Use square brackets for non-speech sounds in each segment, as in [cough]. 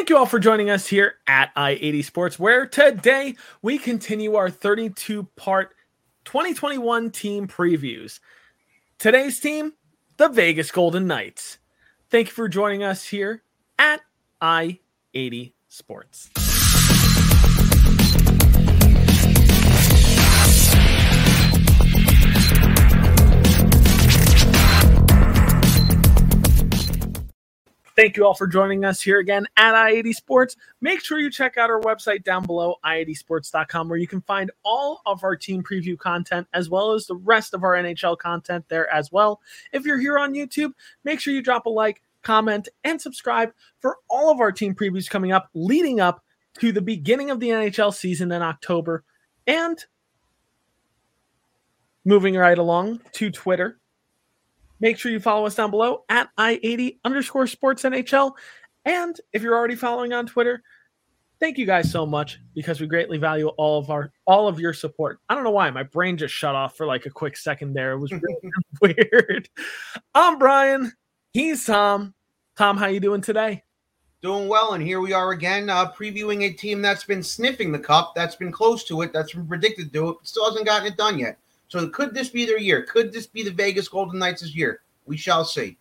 Thank you all for joining us here at I 80 Sports, where today we continue our 32 part 2021 team previews. Today's team, the Vegas Golden Knights. Thank you for joining us here at I 80 Sports. Thank you all for joining us here again at i80 Sports. Make sure you check out our website down below, i80sports.com, where you can find all of our team preview content as well as the rest of our NHL content there as well. If you're here on YouTube, make sure you drop a like, comment, and subscribe for all of our team previews coming up leading up to the beginning of the NHL season in October. And moving right along to Twitter, Make sure you follow us down below at I80 underscore sports NHL. And if you're already following on Twitter, thank you guys so much because we greatly value all of our all of your support. I don't know why my brain just shut off for like a quick second there. It was really [laughs] [laughs] weird. I'm Brian. He's Tom. Tom, how you doing today? Doing well, and here we are again, uh, previewing a team that's been sniffing the cup, that's been close to it, that's been predicted to do it, still hasn't gotten it done yet. So could this be their year? Could this be the Vegas Golden Knights' year? We shall see.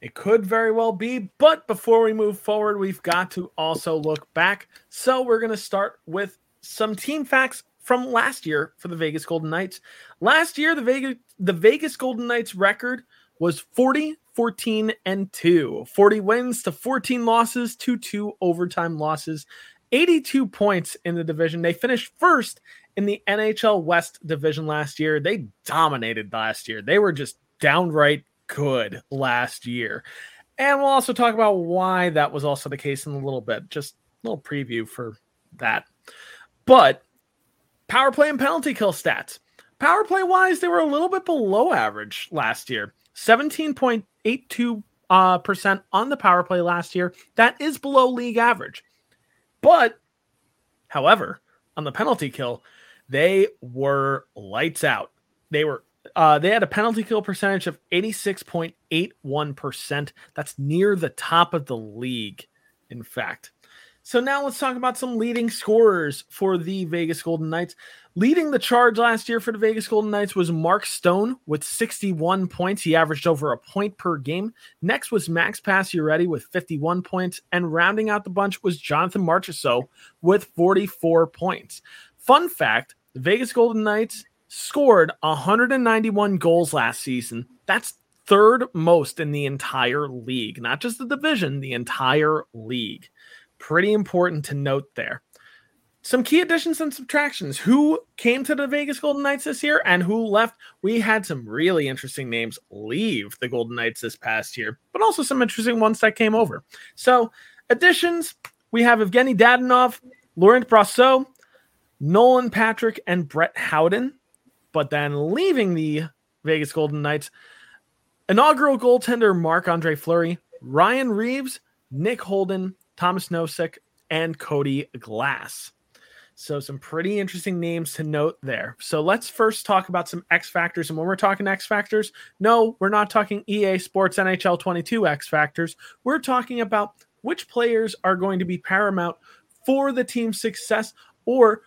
It could very well be, but before we move forward, we've got to also look back. So we're going to start with some team facts from last year for the Vegas Golden Knights. Last year, the Vegas the Vegas Golden Knights record was 40, 14, and 2. 40 wins to 14 losses to two overtime losses. 82 points in the division. They finished first in the NHL West division last year. They dominated last year. They were just downright good last year. And we'll also talk about why that was also the case in a little bit. Just a little preview for that. But power play and penalty kill stats. Power play wise, they were a little bit below average last year. 17.82 uh, percent on the power play last year. That is below league average. But, however, on the penalty kill, they were lights out. They were uh, they had a penalty kill percentage of 86.81%. That's near the top of the league, in fact. So now let's talk about some leading scorers for the Vegas Golden Knights. Leading the charge last year for the Vegas Golden Knights was Mark Stone with 61 points. He averaged over a point per game. Next was Max Pacioretty with 51 points. And rounding out the bunch was Jonathan Marchessault with 44 points. Fun fact the Vegas Golden Knights scored 191 goals last season. That's third most in the entire league, not just the division, the entire league. Pretty important to note there. Some key additions and subtractions. Who came to the Vegas Golden Knights this year and who left? We had some really interesting names leave the Golden Knights this past year, but also some interesting ones that came over. So, additions we have Evgeny Dadonov, Laurent Brossoit, Nolan Patrick, and Brett Howden. But then leaving the Vegas Golden Knights, inaugural goaltender Marc Andre Fleury, Ryan Reaves, Nick Holden, Thomas Nosek, and Cody Glass. So, some pretty interesting names to note there. So, let's first talk about some X factors. And when we're talking X factors, no, we're not talking EA Sports NHL 22 X factors. We're talking about which players are going to be paramount for the team's success or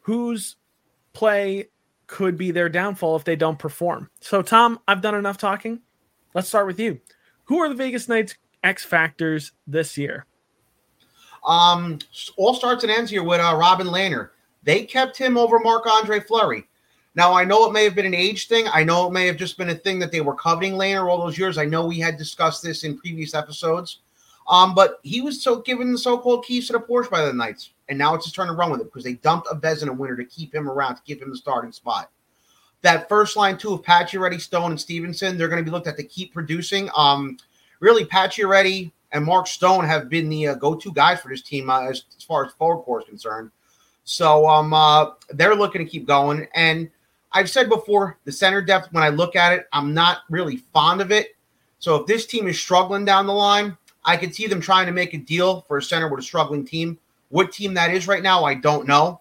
whose play could be their downfall if they don't perform. So, Tom, I've done enough talking. Let's start with you. Who are the Vegas Knights X factors this year? Um, all starts and ends here with uh, Robin Lehner. They kept him over Marc Andre Fleury. Now, I know it may have been an age thing. I know it may have just been a thing that they were coveting Lehner all those years. I know we had discussed this in previous episodes. Um, but he was so given the so-called keys to the Porsche by the Knights, and now it's his turn to run with it because they dumped a Vezina winner to keep him around to give him the starting spot. That first line too of Patchy Pacioretty, Stone, and Stephenson, they're going to be looked at to keep producing. Um, really, Pacioretty and Mark Stone have been the uh, go-to guys for this team uh, as, as, far as forward core is concerned. So um, uh, they're looking to keep going. And I've said before, the center depth, when I look at it, I'm not really fond of it. So if this team is struggling down the line, I could see them trying to make a deal for a center with a struggling team. What team that is right now, I don't know.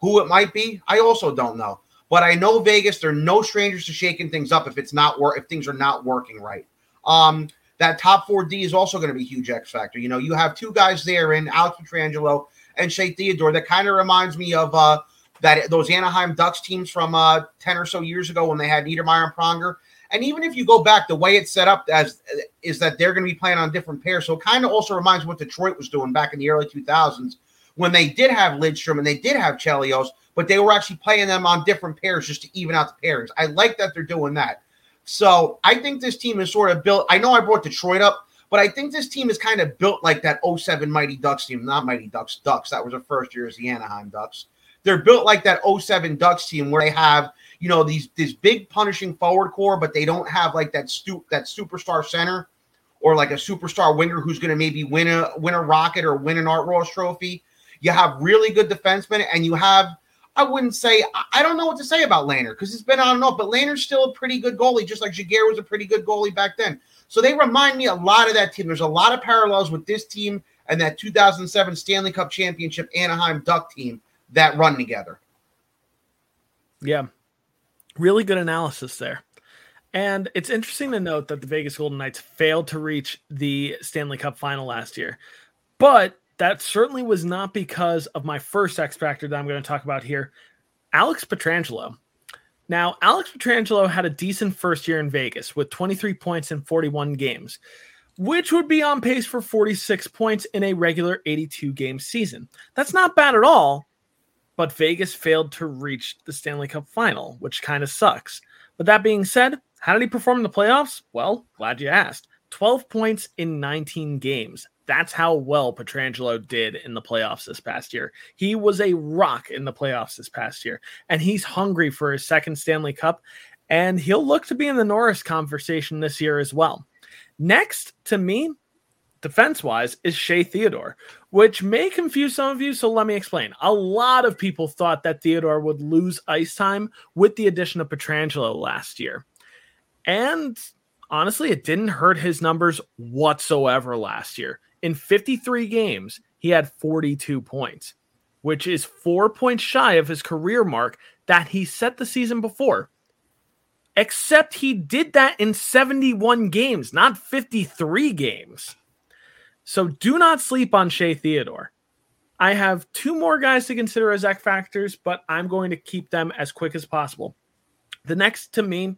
Who it might be, I also don't know. But I know Vegas, they're no strangers to shaking things up if it's not work if things are not working right. Um, that top four D is also going to be huge X factor. You know, you have two guys there in Alex Pietrangelo and Shea Theodore that kind of reminds me of uh, that those Anaheim Ducks teams from uh, 10 or so years ago when they had Niedermayer and Pronger. And even if you go back, the way it's set up as is that they're going to be playing on different pairs. So it kind of also reminds what Detroit was doing back in the early 2000s when they did have Lidstrom and they did have Chelios, but they were actually playing them on different pairs just to even out the pairings. I like that they're doing that. So I think this team is sort of built. I know I brought Detroit up, but I think this team is kind of built like that 07 Mighty Ducks team, not Mighty Ducks, Ducks. That was the first year as the Anaheim Ducks. They're built like that 07 Ducks team where they have, you know, these this big punishing forward core, but they don't have like that stu- that superstar center or like a superstar winger who's going to maybe win a win a Rocket or win an Art Ross trophy. You have really good defensemen, and you have I wouldn't say I don't know what to say about Lehner because it's been on and off, but Lehner's still a pretty good goalie, just like Giguere was a pretty good goalie back then. So they remind me a lot of that team. There's a lot of parallels with this team and that 2007 Stanley Cup Championship Anaheim Duck team that run together. Yeah. Really good analysis there. And it's interesting to note that the Vegas Golden Knights failed to reach the Stanley Cup final last year. But that certainly was not because of my first X Factor that I'm going to talk about here, Alex Pietrangelo. Now, Alex Pietrangelo had a decent first year in Vegas with 23 points in 41 games, which would be on pace for 46 points in a regular 82 game season. That's not bad at all, but Vegas failed to reach the Stanley Cup final, which kind of sucks. But that being said, how did he perform in the playoffs? Well, glad you asked. 12 points in 19 games. That's how well Pietrangelo did in the playoffs this past year. He was a rock in the playoffs this past year, and he's hungry for his second Stanley Cup, and he'll look to be in the Norris conversation this year as well. Next to me, defense wise, is Shea Theodore, which may confuse some of you. So let me explain. A lot of people thought that Theodore would lose ice time with the addition of Pietrangelo last year. And honestly, it didn't hurt his numbers whatsoever last year. In 53 games, he had 42 points, which is four points shy of his career mark that he set the season before. Except he did that in 71 games, not 53 games. So do not sleep on Shea Theodore. I have two more guys to consider as X factors, but I'm going to keep them as quick as possible. The next to me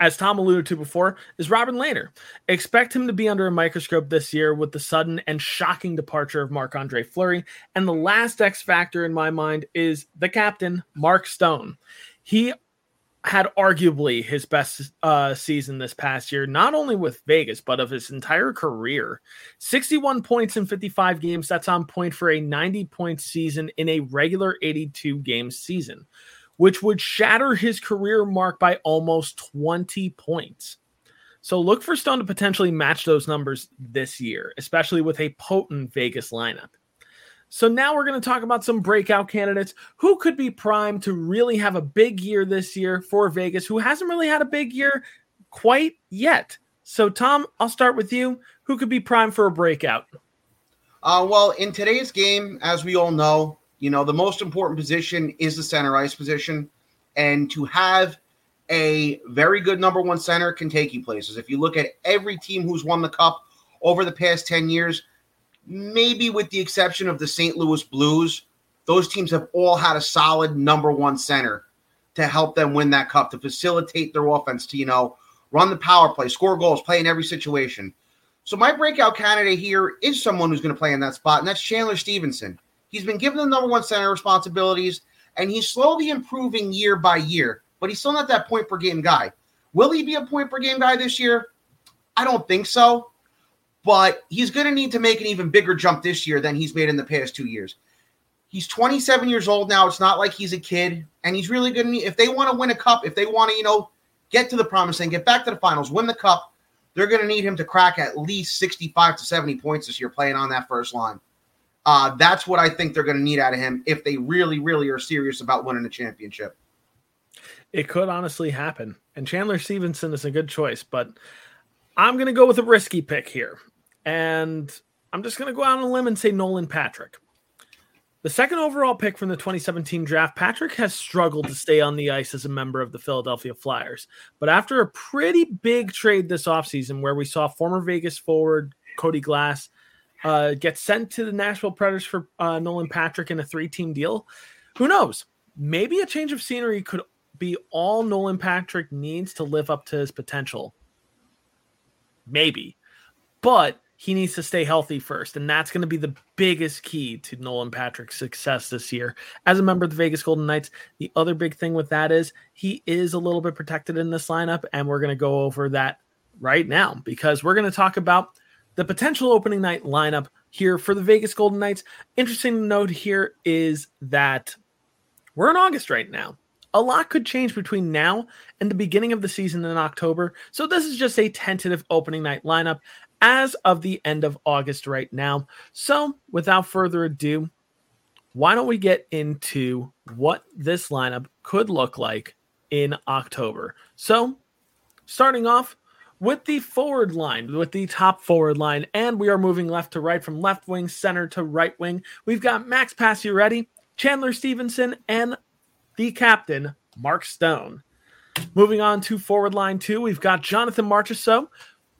as Tom alluded to before, is Robin Lehner. Expect him to be under a microscope this year with the sudden and shocking departure of Marc Andre Fleury. And the last X factor in my mind is the captain, Mark Stone. He had arguably his best uh, season this past year, not only with Vegas, but of his entire career. 61 points in 55 games. That's on point for a 90 point season in a regular 82 game season which would shatter his career mark by almost 20 points. So look for Stone to potentially match those numbers this year, especially with a potent Vegas lineup. So now we're going to talk about some breakout candidates who could be primed to really have a big year this year for Vegas, who hasn't really had a big year quite yet. So Tom, I'll start with you. Who could be primed for a breakout? Uh, well, in today's game, as we all know, you know, the most important position is the center ice position. And to have a very good number one center can take you places. If you look at every team who's won the cup over the past 10 years, maybe with the exception of the St. Louis Blues, those teams have all had a solid number one center to help them win that cup, to facilitate their offense, to, you know, run the power play, score goals, play in every situation. So my breakout candidate here is someone who's going to play in that spot, and that's Chandler Stephenson. He's been given the number one center responsibilities, and he's slowly improving year by year, but he's still not that point per game guy. Will he be a point per game guy this year? I don't think so, but he's going to need to make an even bigger jump this year than he's made in the past two years. He's 27 years old now. It's not like he's a kid, and he's really good. If they want to win a cup, if they want to, you know, get to the promised land, get back to the finals, win the cup, they're going to need him to crack at least 65 to 70 points this year playing on that first line. Uh, that's what I think they're going to need out of him if they really, really are serious about winning a championship. It could honestly happen. And Chandler Stephenson is a good choice, but I'm going to go with a risky pick here. And I'm just going to go out on a limb and say Nolan Patrick. The second overall pick from the 2017 draft, Patrick has struggled to stay on the ice as a member of the Philadelphia Flyers. But after a pretty big trade this offseason, where we saw former Vegas forward Cody Glass uh, get sent to the Nashville Predators for uh, Nolan Patrick in a three team deal, who knows? Maybe a change of scenery could be all Nolan Patrick needs to live up to his potential. Maybe. But he needs to stay healthy first. And that's going to be the biggest key to Nolan Patrick's success this year. As a member of the Vegas Golden Knights, the other big thing with that is he is a little bit protected in this lineup. And we're going to go over that right now because we're going to talk about the potential opening night lineup here for the Vegas Golden Knights. Interesting note here is that we're in August right now. A lot could change between now and the beginning of the season in October. So, this is just a tentative opening night lineup as of the end of August right now. So, without further ado, why don't we get into what this lineup could look like in October? So, starting off with the forward line, with the top forward line, and we are moving left to right from left wing, center to right wing. We've got Max Pacioretty, Chandler Stephenson, and the captain, Mark Stone. Moving on to forward line two, we've got Jonathan Marchessault,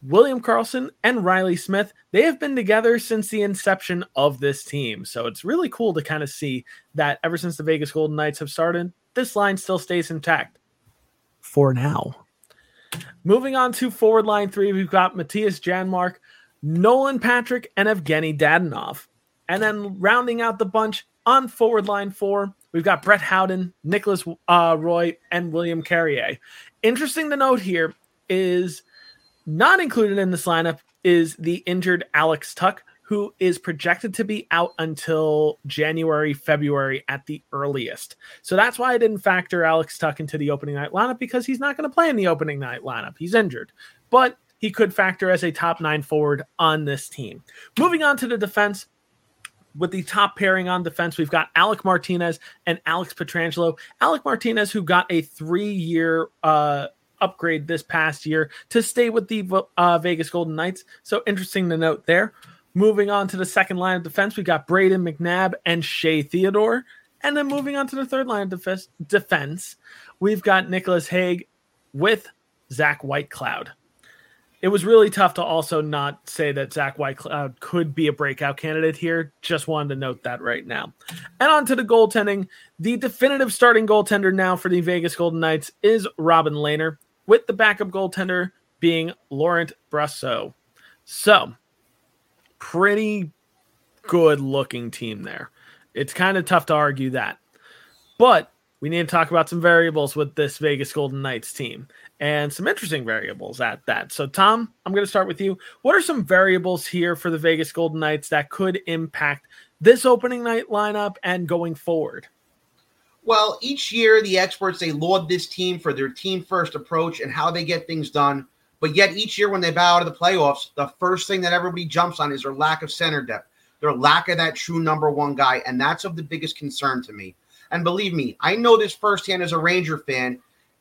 William Karlsson, and Riley Smith, they have been together since the inception of this team. So it's really cool to kind of see that ever since the Vegas Golden Knights have started, this line still stays intact for now. Moving on to forward line three, we've got Mattias Janmark, Nolan Patrick, and Evgeny Dadonov. And then rounding out the bunch on forward line four, we've got Brett Howden, Nicolas uh, Roy, and William Carrier. Interesting to note here is not included in this lineup is the injured Alex Tuch, who is projected to be out until January, February at the earliest. So that's why I didn't factor Alex Tuch into the opening night lineup because he's not going to play in the opening night lineup. He's injured. But he could factor as a top nine forward on this team. Moving on to the defense, with the top pairing on defense, we've got Alec Martinez and Alex Pietrangelo. Alec Martinez, who got a three year uh, upgrade this past year to stay with the uh, Vegas Golden Knights. So interesting to note there. Moving on to the second line of defense, we got Brayden McNabb and Shea Theodore. And then moving on to the third line of def- defense, we've got Nicolas Hague with Zach Whitecloud. It was really tough to also not say that Zach Whitecloud could be a breakout candidate here. Just wanted to note that right now. And on to the goaltending. The definitive starting goaltender now for the Vegas Golden Knights is Robin Lehner with the backup goaltender being Laurent Brossoit. So, pretty good looking team there. It's kind of tough to argue that. But we need to talk about some variables with this Vegas Golden Knights team and some interesting variables at that. So, Tom, I'm going to start with you. What are some variables here for the Vegas Golden Knights that could impact this opening night lineup and going forward? Well, each year the experts they laud this team for their team first approach and how they get things done. But yet each year when they bow out of the playoffs, the first thing that everybody jumps on is their lack of center depth, their lack of that true number one guy, and that's of the biggest concern to me. And believe me, I know this firsthand as a Ranger fan,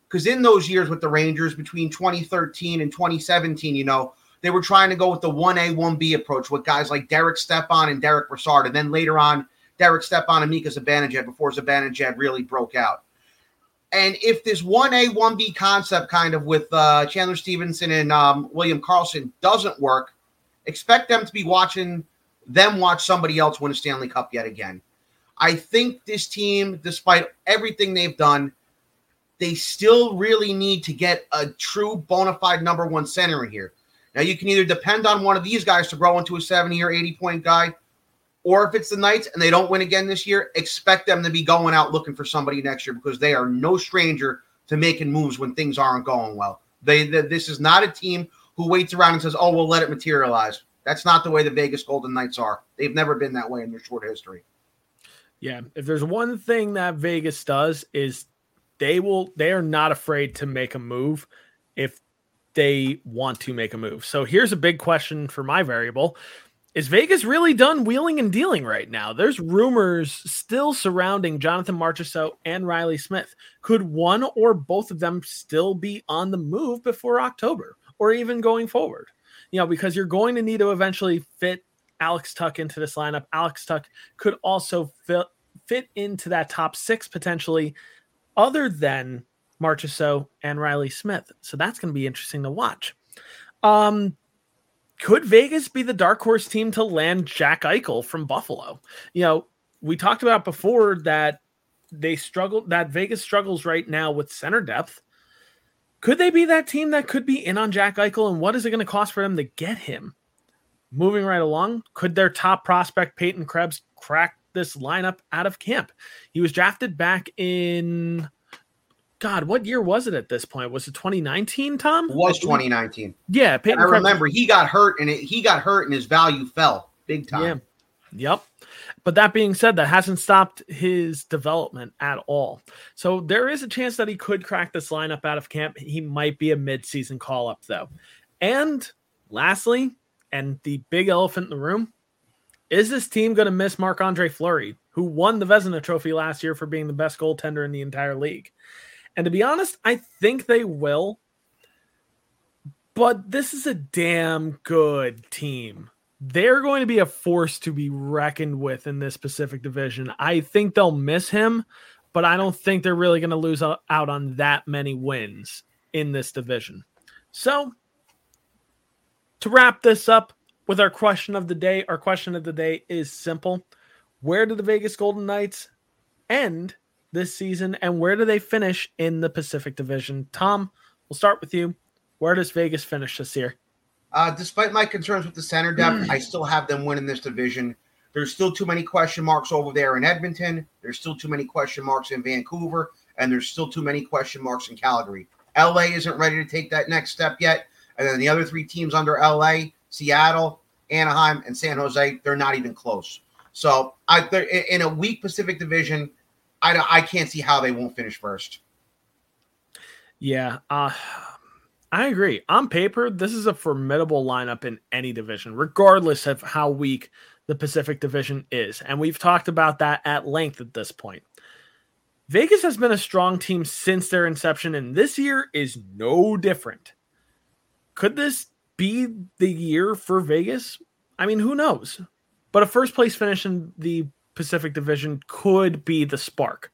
because in those years with the Rangers between 2013 and 2017, you know, they were trying to go with the 1A, 1B approach with guys like Derek Stepan and Derick Brassard. And then later on, Derek Stepan and Mika Zibanejad before Zibanejad really broke out. And if this 1A, 1B concept kind of with uh, Chandler Stephenson and um, William Karlsson doesn't work, expect them to be watching them watch somebody else win a Stanley Cup yet again. I think this team, despite everything they've done, they still really need to get a true bona fide number one center in here. Now, you can either depend on one of these guys to grow into a 70 or 80 point guy, or if it's the Knights and they don't win again this year, expect them to be going out looking for somebody next year because they are no stranger to making moves when things aren't going well. They, they this is not a team who waits around and says, "Oh, we'll let it materialize." That's not the way the Vegas Golden Knights are. They've never been that way in their short history. Yeah, if there's one thing that Vegas does is they will they are not afraid to make a move if they want to make a move. So here's a big question for my variable. Is Vegas really done wheeling and dealing right now? There's rumors still surrounding Jonathan Marchessault and Riley Smith. Could one or both of them still be on the move before October or even going forward? You know, because you're going to need to eventually fit Alex Tuch into this lineup. Alex Tuch could also fit, fit into that top six potentially, other than Marchessault and Riley Smith. So that's going to be interesting to watch. Um, could Vegas be the dark horse team to land Jack Eichel from Buffalo? You know, we talked about before that they struggle that Vegas struggles right now with center depth. Could they be that team that could be in on Jack Eichel and what is it going to cost for them to get him? Moving right along, could their top prospect Peyton Krebs crack this lineup out of camp? He was drafted back in God, what year was it at this point? Was it 2019, Tom? It was 2019. Yeah, Peyton I Krebs. remember he got hurt and it, he got hurt and his value fell big time. Yeah. Yep. But that being said, that hasn't stopped his development at all. So there is a chance that he could crack this lineup out of camp. He might be a midseason call up, though. And lastly, and the big elephant in the room, is this team going to miss Marc Andre Fleury, who won the Vezina Trophy last year for being the best goaltender in the entire league? And to be honest, I think they will. But this is a damn good team they're going to be a force to be reckoned with in this Pacific Division. I think they'll miss him, but I don't think they're really going to lose out on that many wins in this division. So, to wrap this up with our question of the day, our question of the day is simple Where do the Vegas Golden Knights end this season, and where do they finish in the Pacific Division? Tom, we'll start with you. Where does Vegas finish this year? Uh, despite my concerns with the center depth, mm. I still have them winning this division. There's still too many question marks over there in Edmonton. There's still too many question marks in Vancouver, and there's still too many question marks in Calgary. LA isn't ready to take that next step yet. And then the other three teams under LA, Seattle, Anaheim, and San Jose, they're not even close. So I, in a weak Pacific division, I, I can't see how they won't finish first. Yeah. Uh, I agree. On paper, this is a formidable lineup in any division, regardless of how weak the Pacific Division is. And we've talked about that at length at this point. Vegas has been a strong team since their inception, and this year is no different. Could this be the year for Vegas? I mean, who knows? But a first place finish in the Pacific Division could be the spark.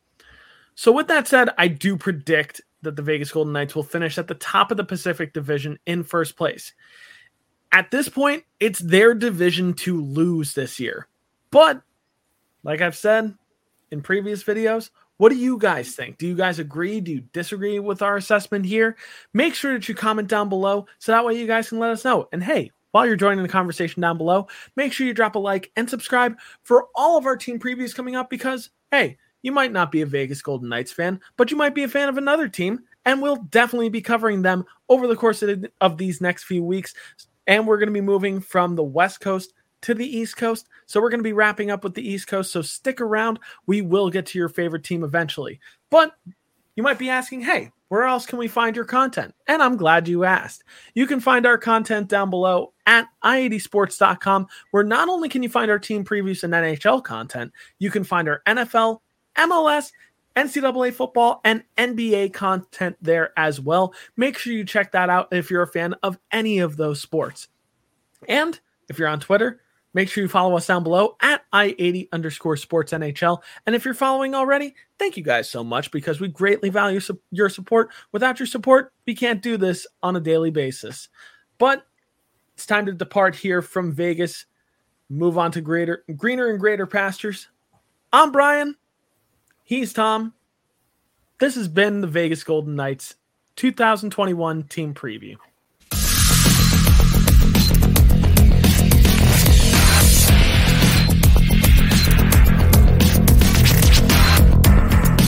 So, with that said, I do predict that the Vegas Golden Knights will finish at the top of the Pacific Division in first place. At this point, it's their division to lose this year. But, like I've said in previous videos, what do you guys think? Do you guys agree? Do you disagree with our assessment here? Make sure that you comment down below so that way you guys can let us know. And hey, while you're joining the conversation down below, make sure you drop a like and subscribe for all of our team previews coming up because, hey, you might not be a Vegas Golden Knights fan, but you might be a fan of another team, and we'll definitely be covering them over the course of, of these next few weeks. And we're going to be moving from the West Coast to the East Coast. So we're going to be wrapping up with the East Coast. So stick around. We will get to your favorite team eventually. But you might be asking, hey, where else can we find your content? And I'm glad you asked. You can find our content down below at i80sports.com, where not only can you find our team previews and NHL content, you can find our NFL, MLS, NCAA football, and NBA content there as well. Make sure you check that out if you're a fan of any of those sports. And if you're on Twitter, make sure you follow us down below at i80 underscore sports NHL. And if you're following already, thank you guys so much because we greatly value su- your support. Without your support, we can't do this on a daily basis. But it's time to depart here from Vegas, move on to greater, greener and greater pastures. I'm Brian. He's Tom. This has been the Vegas Golden Knights 2021 team preview.